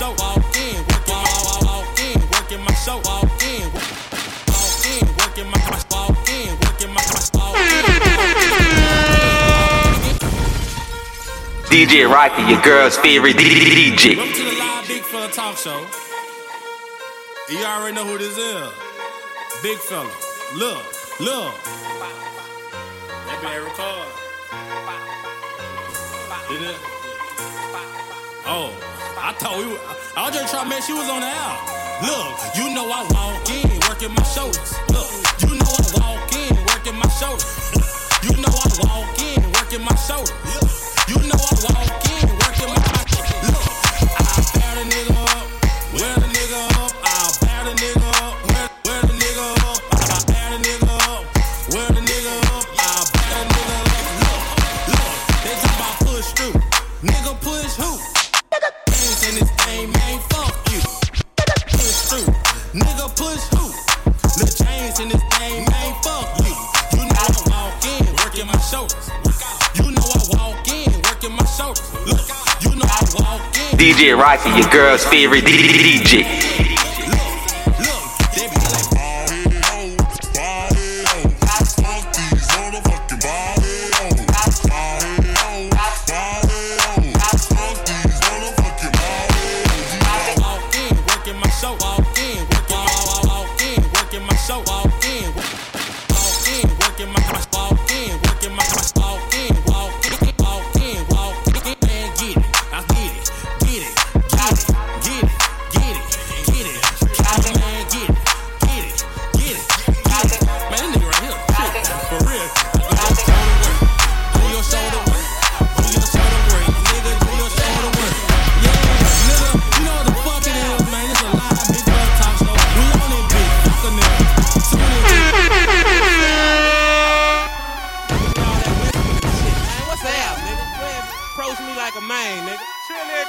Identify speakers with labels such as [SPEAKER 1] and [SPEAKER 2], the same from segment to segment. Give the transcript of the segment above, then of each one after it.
[SPEAKER 1] show, walk in, working, walk, walk in, working my show, walk in, walk in, working my walk in, working my walk
[SPEAKER 2] DJ Rocky, your girl's favorite DJ.
[SPEAKER 1] Welcome to the live Big Fella Talk Show. You already know who this is. Big fella. Look, look. That record. Did it? Oh, I we were. I just trying to make she was on the air. Look, you know I walk in, working my shoulders. Look, you know I walk in, working my shoulders. You know I walk in, working my shoulders. You know I walk in,
[SPEAKER 2] Your girl's favorite DJ.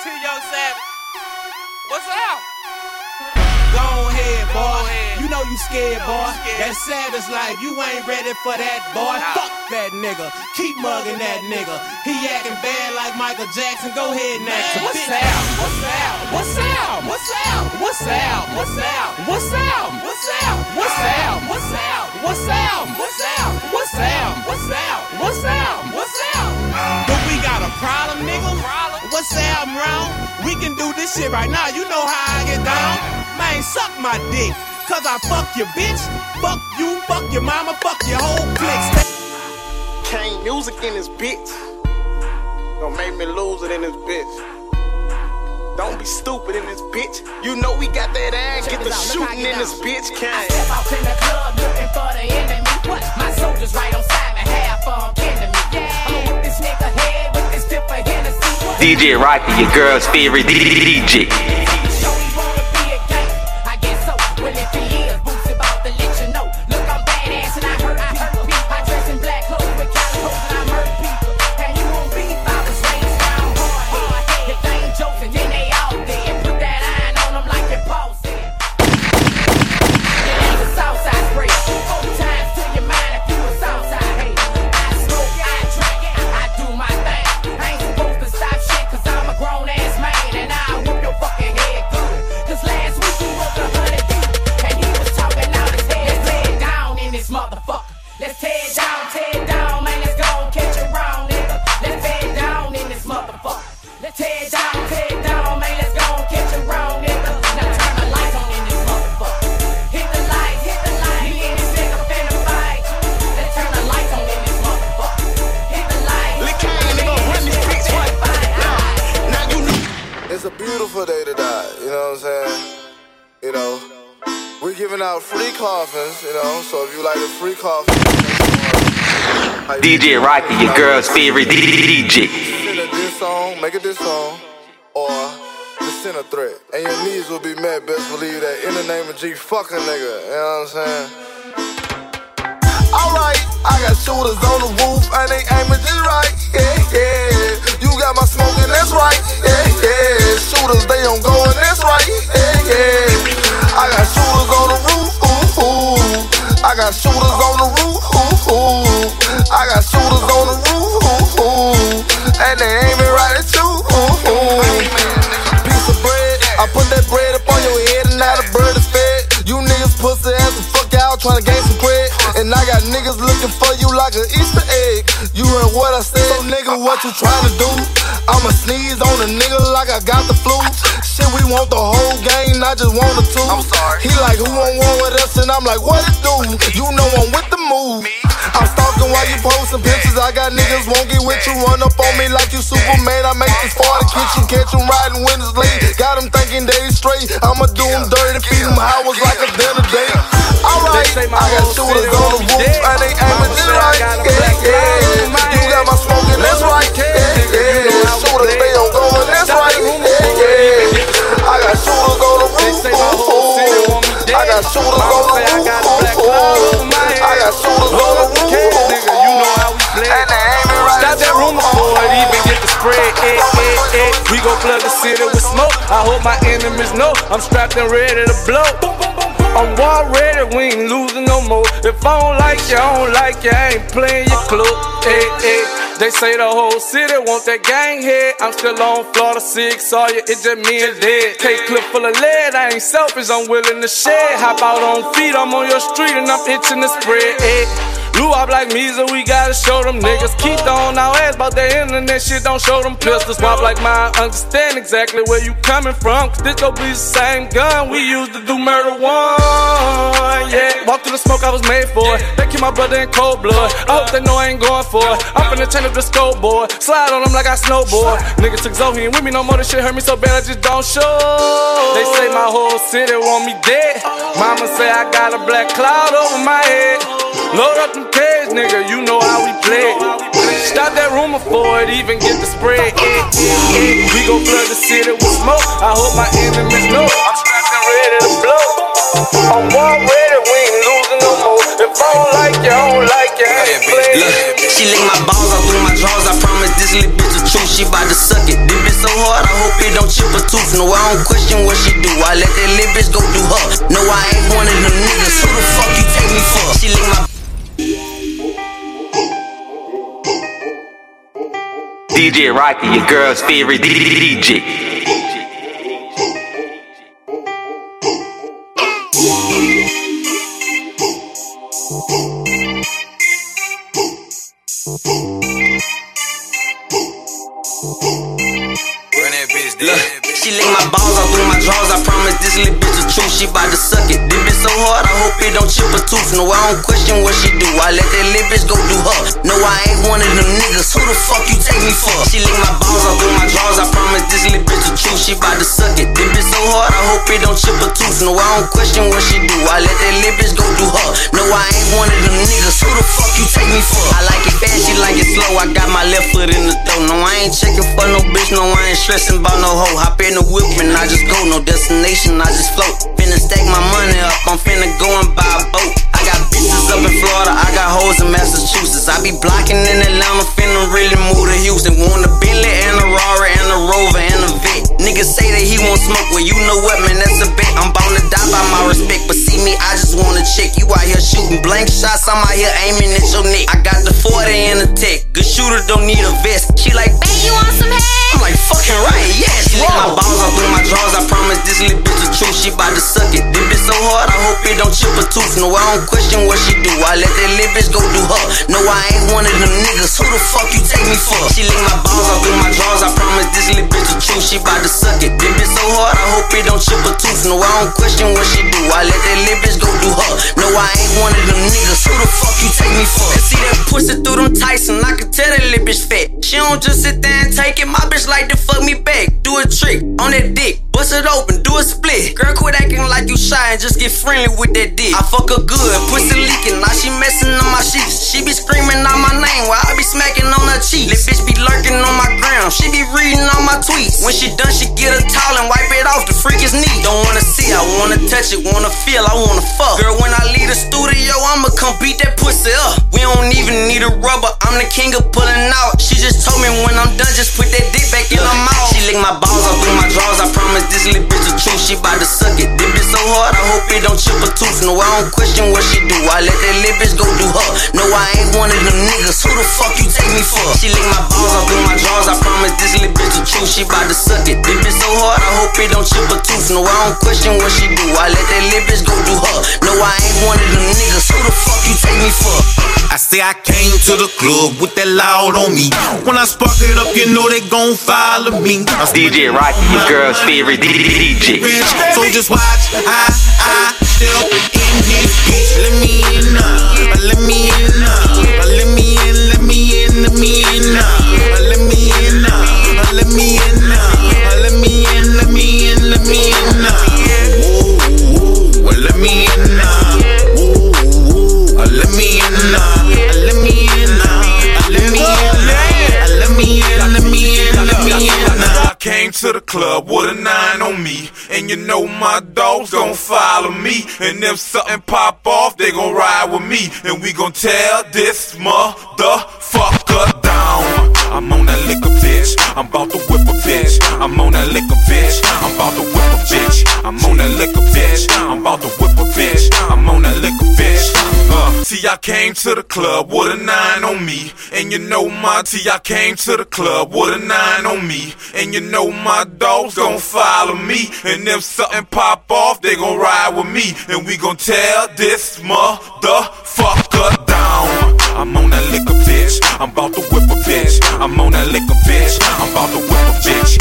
[SPEAKER 3] Chill here, T Young Savage. What's up? Go ahead, boy. You know you scared, boy. That savage life, you ain't ready for that, boy. Fuck that nigga. Keep mugging that nigga. He acting bad like Michael Jackson. Go ahead, next. What's up? What's up? What's up? What's up? What's up? What's up? What's up? What's up? What's up? What's up? What's up? What's up? What's up? What's up? What's up? What's up? But we got a problem, nigga. What's up, wrong? We can do this shit right now. You know how I get down. Man, suck my dick. Cause I fuck your bitch. Fuck you, fuck your mama, fuck your whole clique.
[SPEAKER 4] Kane music in this bitch. Don't make me lose it in this bitch. Don't be stupid in this bitch. You know we got that ass. Get the shooting in this bitch,
[SPEAKER 5] I
[SPEAKER 4] Kane.
[SPEAKER 5] step out in the club looking for the enemy. What? My soldiers right on side and half on kin to me. I'ma whip this nigga head with this tip of Hennessy.
[SPEAKER 2] DJ Rocky, your girl's favorite DJ.
[SPEAKER 6] Giving out free coffins, you know, so if you like a free coffin,
[SPEAKER 2] DJ Rocky, your girl's favorite DJ.
[SPEAKER 6] send a diss song, make a diss song, or just send a threat. And your needs will be met, best believe that in the name of G fucking nigga, you know what I'm saying? Alright, I got shooters on the roof and they aiming just right, yeah, yeah. You got my smoking, that's right, yeah, yeah. Shooters, they don't go that's right, yeah, yeah. I got shooters I got shooters on the roof. I got shooters on the roof. And they aiming right at you. Piece of bread. I put that bread up on your head and now the bird is fed. You niggas pussy ass and fuck out trying to gain some bread. And I got niggas looking for you like an Easter egg. You heard what I said, so nigga, uh, what you tryna do? I'ma sneeze on a nigga like I got the flu. Shit, we want the whole game, not just one or two.
[SPEAKER 4] I'm sorry.
[SPEAKER 6] He like, who want one with us? And I'm like, what it do? You know I'm with the move. I'm stalking while you posting pictures. I got niggas won't get with you. Run up on me like you Superman. I make this far to get you. Catch them riding when it's late. Got them thinking they straight. I'ma do them dirty. Feed them hours like a dinner date. Alright,
[SPEAKER 7] They say my
[SPEAKER 6] I got shooters on the roof. And they aiming just right. Yeah, yeah. You got my smoking, that's right. Yeah,
[SPEAKER 7] nigga. You know
[SPEAKER 6] yeah. Shooters, they on going, that's right. Yeah,
[SPEAKER 7] before it even
[SPEAKER 6] yeah. I got shooters on the roof.
[SPEAKER 7] say my whole city want me dead.
[SPEAKER 6] I got shooters on the roof.
[SPEAKER 7] got a black cloud over my head.
[SPEAKER 6] I got shooters on the roof.
[SPEAKER 7] You know how we play.
[SPEAKER 6] And they aiming right
[SPEAKER 7] Stop that rumor before it even get the spread. Eh, eh, eh. We gon' plug the city with smoke. I hope my enemies know I'm strapped and ready to blow. I'm war ready, we ain't losing no more. If I don't like you, I don't like you, I ain't playing your club. Hey, hey, they say the whole city want that gang head. I'm still on Florida 6, saw you, it just me and dead. Cake clip full of lead, I ain't selfish, I'm willing to shed. Hop out on feet, I'm on your street and I'm itching to spread. Hey. Blew up like me, so we gotta show them niggas. Keep throwing our ass about the internet shit, don't show them pistols. Swap like mine, understand exactly where you coming from. Cause this gon' be the same gun we used to do murder one. Yeah, walk through the smoke, I was made for it. They my brother in cold blood. I hope they know I ain't going for it. I'm finna turn up the scope, boy. Slide on them like I snowboard. Niggas took Zoe and with me no more, this shit hurt me so bad I just don't show. They say my whole city want me dead. Mama say I got a black cloud over my head. Load up them cage, nigga, you know how we play. Stop that rumor before it even get the spread. We gon' flood the city with smoke. I hope my enemies know I'm strapped and ready to blow. I'm war ready, we ain't losing no more. If I don't like you, I don't like you, I ain't playing.
[SPEAKER 8] Look, she lick my balls out through my drawers. I promise this little bitch the truth. She bout to suck it. This bitch so hard, I hope it don't chip a tooth. No, I don't question what she do. I let that little bitch go do her. No, I ain't one of them niggas. Who the fuck you take me for? She lick my
[SPEAKER 2] DJ Rocky, your girl's favorite DJ.
[SPEAKER 8] Look, she lick my balls out through my drawers. I promise this little bitch the truth. She bout to suck it. This bitch so hard, I hope it don't chip a tooth. No, I don't question what she do. I let that little bitch go do her. No, I ain't one of them niggas. Who the fuck you take me for? She lick my balls out through my drawers. I promise this little bitch the truth. She bout to suck it. This bitch so hard, I hope it don't chip a tooth. No, I don't question what she do. I let that little bitch go do her. No, I ain't one of them niggas. Who the fuck you take me for? I like it fast, she like it slow. I got my left foot in the door. No, I ain't checking for no bitch. No, I ain't stressing about no hoe. Hop in the whip and I just go. No destination, I just float. Finna stack my money up. I'm finna go and buy a boat. I got bitches up in Florida. I got hoes in Massachusetts. I be blocking in Atlanta. Finna really move to Houston. Want a Bentley and a Rari and a Rover and a Vet. Niggas say that he won't smoke. Well, you know what, man? That's a bet. I'm bound to die by my respect. But see me, I just wanna check. You out here shooting blank shots. I'm out here aiming at your neck. I got the 40 and the tech. Good shooter don't need a vest. She like, babe, you want some head? I'm like, fucking right, yes. She lick my balls out through my drawers. I promise this little bitch the truth. She bout to suck it. This bitch so hard, I hope it don't chip a tooth. No, I don't question what she do. I let that little bitch go do her. No, I ain't one of them niggas. Who the fuck you take me for? She lick my balls out through my drawers. I promise this little bitch the truth. She bout to suck it. This bitch so hard, I hope it don't chip a tooth. No, I don't question what she do. I let that little bitch go do her. No, I ain't one of them niggas. Who the fuck you take me for? See that pussy through them Tyson. I can tell that little bitch fat. She don't just sit there and take it. My bitch like to fuck me back. Do a trick on that dick. Bust it open, do a split. Girl, quit acting like you shy and just get friendly with that dick. I fuck her good, pussy leaking. Now she messing on my sheets. She be screaming out my name while I be smacking on her cheek. Little bitch be lurking on my gram. She be reading all my tweets. When she done, she get a towel and wipe it off. The freak is neat. Don't wanna see, I wanna touch it, wanna feel, I wanna fuck. Girl, when I leave the studio, I'ma come beat that pussy up. We don't even need a rubber. I'm the king of pulling out. She just told me when I'm done, just put that dick back in her mouth. She lick my balls out through my drawers. I promise promise this little bitch the truth. She bout to suck it. This bitch so hard, I hope it don't chip a tooth. No, I don't question what she do. I let that little bitch go do her. No, I ain't one of them niggas. Who the fuck you take me for? She lick my balls off through my drawers. I promise this little bitch the truth. She bout to suck it. This bitch so hard, I hope it don't chip a tooth. No, I don't question what she do. I let that little bitch go do her. No, I ain't one of them niggas. Who the fuck you take me for?
[SPEAKER 9] I say I came to the club with that loud on me. When I spark it up, you know they gon' follow me. I'm
[SPEAKER 2] DJ Rocky, your girl's favorite DJ.
[SPEAKER 9] so just watch. I, I step in this bitch. Let me
[SPEAKER 10] club with a nine on me, and you know my dogs gon' follow me. And if something pop off, they gon' ride with me, and we gon' tear this motherfucker down. I'm on that liquor bitch, I'm about to whip a bitch. I'm on that liquor bitch, I'm about to whip a bitch. I'm on that liquor bitch, I'm about to whip a bitch. I'm on that liquor bitch. Uh, I came to the club with a nine on me, and you know my T. I came to the club with a nine on me, and you know my dogs gon' follow me. And if something pop off, they gon' ride with me, and we gon' tear this motherfucker down. I'm on that liquor bitch, I'm about to whip a bitch. I'm on that liquor bitch, I'm about to whip a bitch.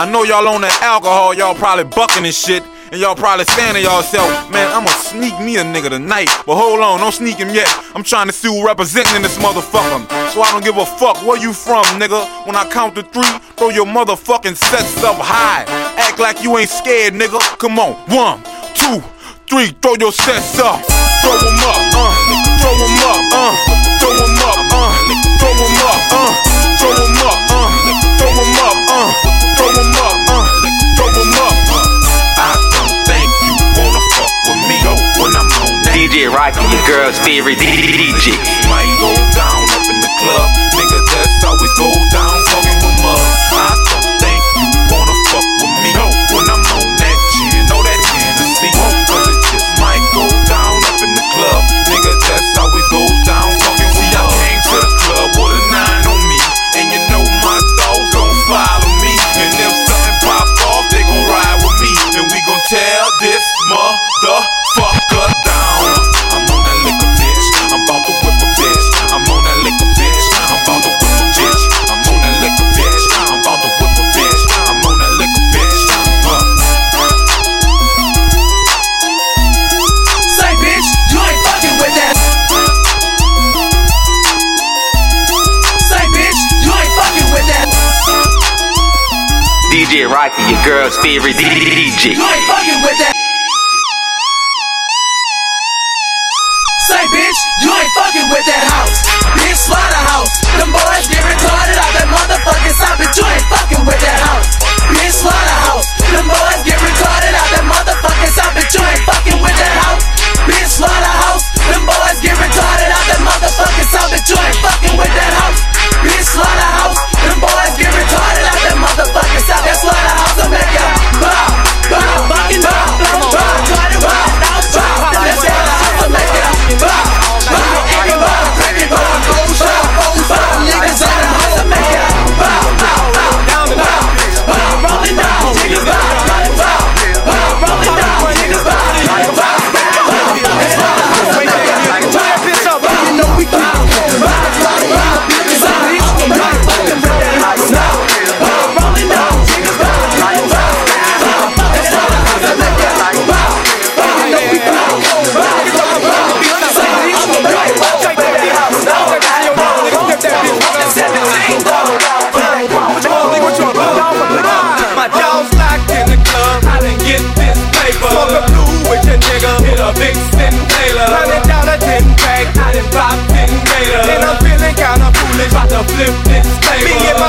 [SPEAKER 10] I know y'all on that alcohol, y'all probably bucking and shit. And y'all probably saying to yourself, man, I'ma sneak me a nigga tonight. But hold on, don't sneak him yet. I'm trying to see who representing this motherfucker. So I don't give a fuck where you from, nigga. When I count to three, throw your motherfucking sets up high. Act like you ain't scared, nigga. Come on, one, two, three, throw your sets up. Throw them up, uh, throw them up, uh, throw them up, uh, throw them up, uh,
[SPEAKER 2] DJ Rocky, your girl's favorite DJ.
[SPEAKER 10] Might go down up in the club,
[SPEAKER 2] DJ Rocky, your girl's favorite DJ.
[SPEAKER 11] You ain't fucking with that.
[SPEAKER 12] Flip this table. Me and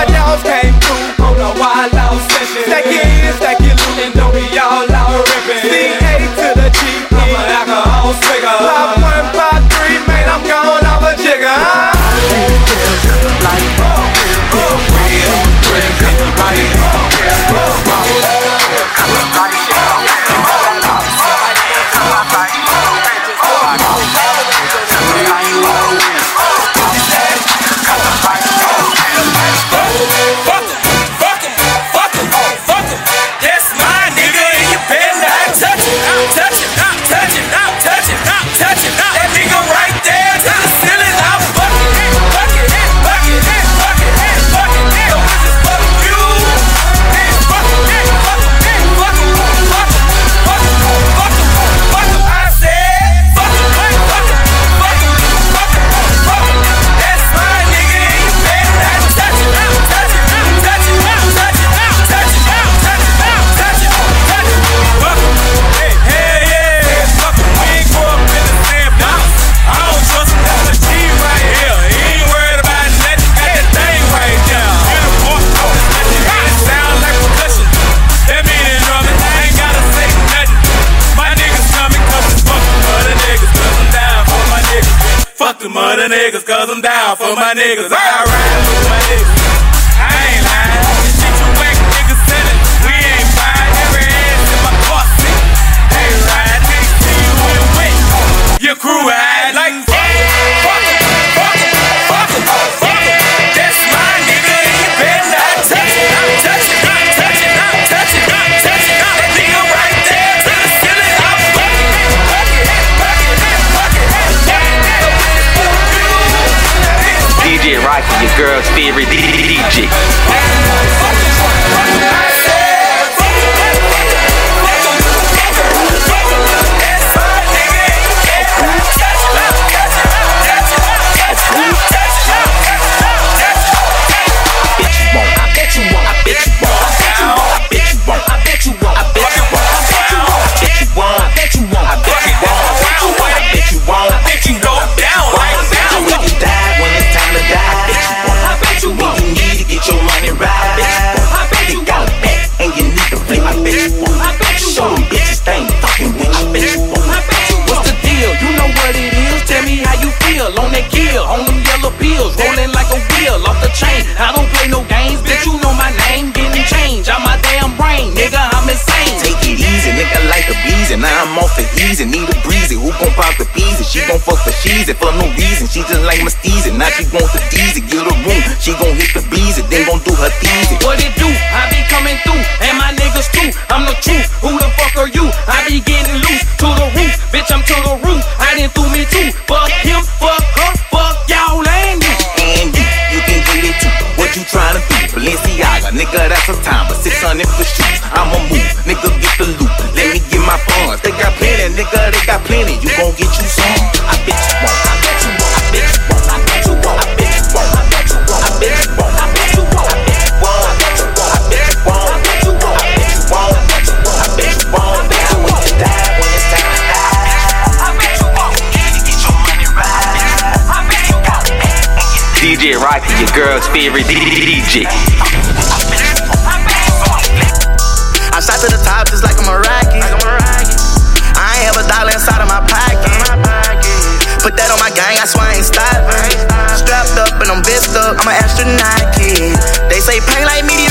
[SPEAKER 12] Fuck the money
[SPEAKER 1] niggas, cause I'm down for my niggas. I ride with my niggas.
[SPEAKER 5] Rocky, your girl's favorite DJ.
[SPEAKER 13] Feel on them yellow pills, rolling like a wheel off the chain. I don't play no games, bitch. You know my name, getting changed. I'm my damn brain, nigga. I'm insane.
[SPEAKER 9] Take it easy, nigga, like a beezy. Now I'm off the easy, need a breezy. Who gon' pop the peas? And She gon' fuck the cheesy for no reason. She just like my steezy. Now she want the deezy. Get a room, she gon' hit the beezy. Then gon' do her teasy.
[SPEAKER 13] What it do? I be coming through, and my niggas too. I'm the truth. Who the fuck are you? I be getting
[SPEAKER 9] for shoes. I'ma move, nigga, get the loot. Let me get my funds. They got plenty, nigga, they got plenty. You gon' get you some. I bet you won't. I bet you won't. I bet you won't. I bet you won't. I bet you won't. I bet you won't. I bet you won't. I bet you won't. I bet you won't. I bet you won't. I bet you won't. I bet you won't. I bet you won't. I bet you won't. I bet you won't. I bet you die when it's time to die. I bet you won't. Easy, get your money right. I bet you won't.
[SPEAKER 5] DJ Rocky, your girl's favorite DJ.
[SPEAKER 14] Shot to the top just like I'm a rocket. I ain't have a dollar inside of my pocket. Put that on my gang, I swear I ain't stopping. Strapped up and I'm vest up, I'm an astronaut kid. They say pain like meteorite.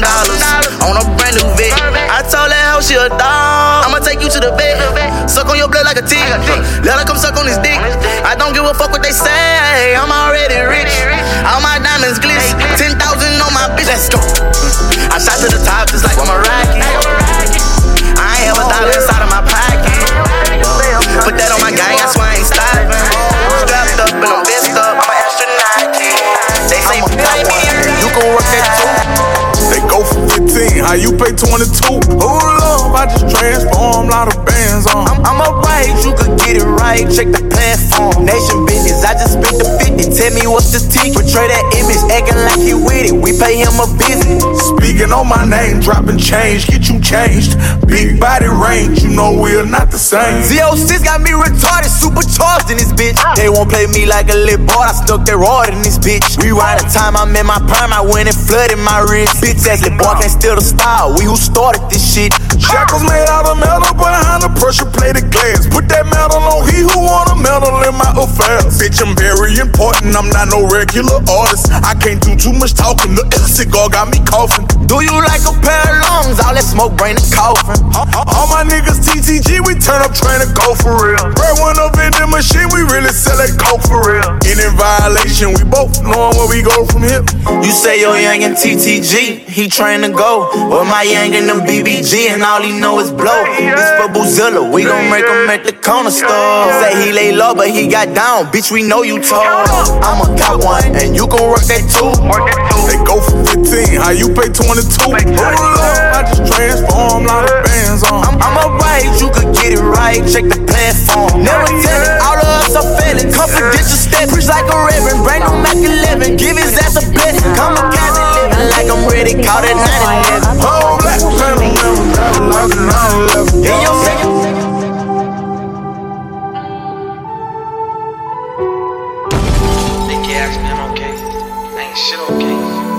[SPEAKER 14] Thousand dollars on a brand new Vic. I told that hoe she a dog. I'ma take you to the bed. Suck on your blood like a tick. Let her come suck on his dick. I don't give a fuck what they say. I'm already rich.
[SPEAKER 15] 15, you pay 22? Hold up, I just transform, lot of bands on.
[SPEAKER 14] I'm, I'm alright, you could get it right. Check the platform. Nation business, I just spent the 50. Tell me what's the ticket. Portray that image, acting like he with it. We pay him a visit.
[SPEAKER 15] Speaking on my name, dropping change, get you changed. Big body range, you know we're not the same.
[SPEAKER 14] Z06 got me retarded, supercharged in this bitch. Ah. They won't play me like a little boy, I stuck that rod in this bitch. Rewind the time I'm in my prime, I went and flooded my wrist. Bitch ass little boy can't steal the style, we who started this shit.
[SPEAKER 15] Shackles made out of metal, behind the pressure plated glass. Put that metal on he who want a medal in my affairs. Bitch, I'm very important, I'm not no regular artist. I can't do too much talking, the cigar got me coughing.
[SPEAKER 14] Do you like a pair of lungs? All that smoke brain and coughing.
[SPEAKER 15] All my niggas TTG, we turn up trying to go for real. Bread one up in the machine, we really sell that coke for real. Any violation, we both knowing where we go from here.
[SPEAKER 14] You say you're young and TTG, he train to go. With my yang and them BBG and all know it's blow. This for Boozilla, we gon' make him at the corner store. Say he lay low, but he got down. Bitch, we know you tall. I'ma got one, and you gon' work that too.
[SPEAKER 6] They go for 15, how you pay 22? Hold up, I just transform, lot of bands on.
[SPEAKER 14] I'm, I'm alright, you could get it right. Check the platform. Never tell it, all of us are failing. Confidential step, preach like a reverend. Bring him Mac 11, give his ass a bet. Come a living like I'm ready. Call that 99.
[SPEAKER 6] Whole black planet, lock and I
[SPEAKER 5] okay. Ain't shit okay.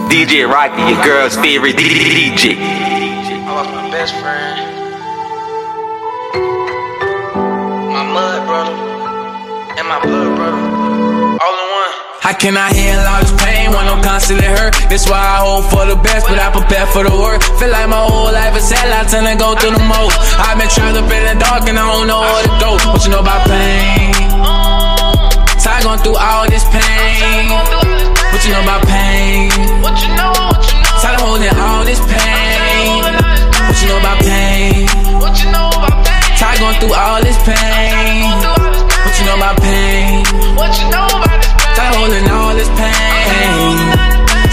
[SPEAKER 2] DJ Rocky, your girl's favorite DJ.
[SPEAKER 5] I lost my best friend. My mud brother. And my blood brother.
[SPEAKER 16] Can I handle all this pain when I'm constantly hurt? That's why I hope for the best, but I prepare for the worst. Feel like my whole life is hell, I tend to go through the most. I've been trapped up in the dark and I don't know where to go. What you know about pain? Ty going through all this pain. What you know about pain? What you know? What you know? Ty holding all this pain. What you know about pain? What you know about pain? Ty going through all this pain. What you know about pain? What you know holding all this pain.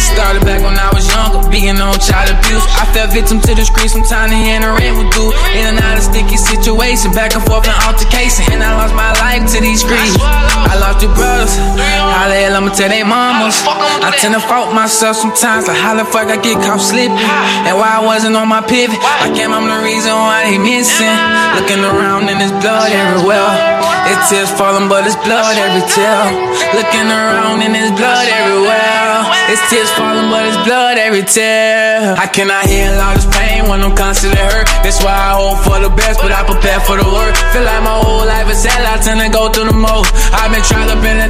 [SPEAKER 16] Started back when I was younger, being on child abuse. I fell victim to the streets, sometimes the hand and rent would do. In and out of sticky situation, back and forth in altercation. And I lost my life to these streets. I lost two brothers. How the hell I'ma tell they mamas? I tend to fault myself sometimes, like how the fuck I get caught slipping? And why I wasn't on my pivot? Like am I'm the reason why they missing? Looking around and there's blood everywhere. It's tears falling, but it's blood every tear. Looking around and there's blood everywhere. It's tears falling, but it's blood every tear. I cannot heal all this pain when I'm constantly hurt? That's why I hope for the best, but I prepare for the worst. Feel like my whole life is hell, I tend to go through the most. I've been trapped up in the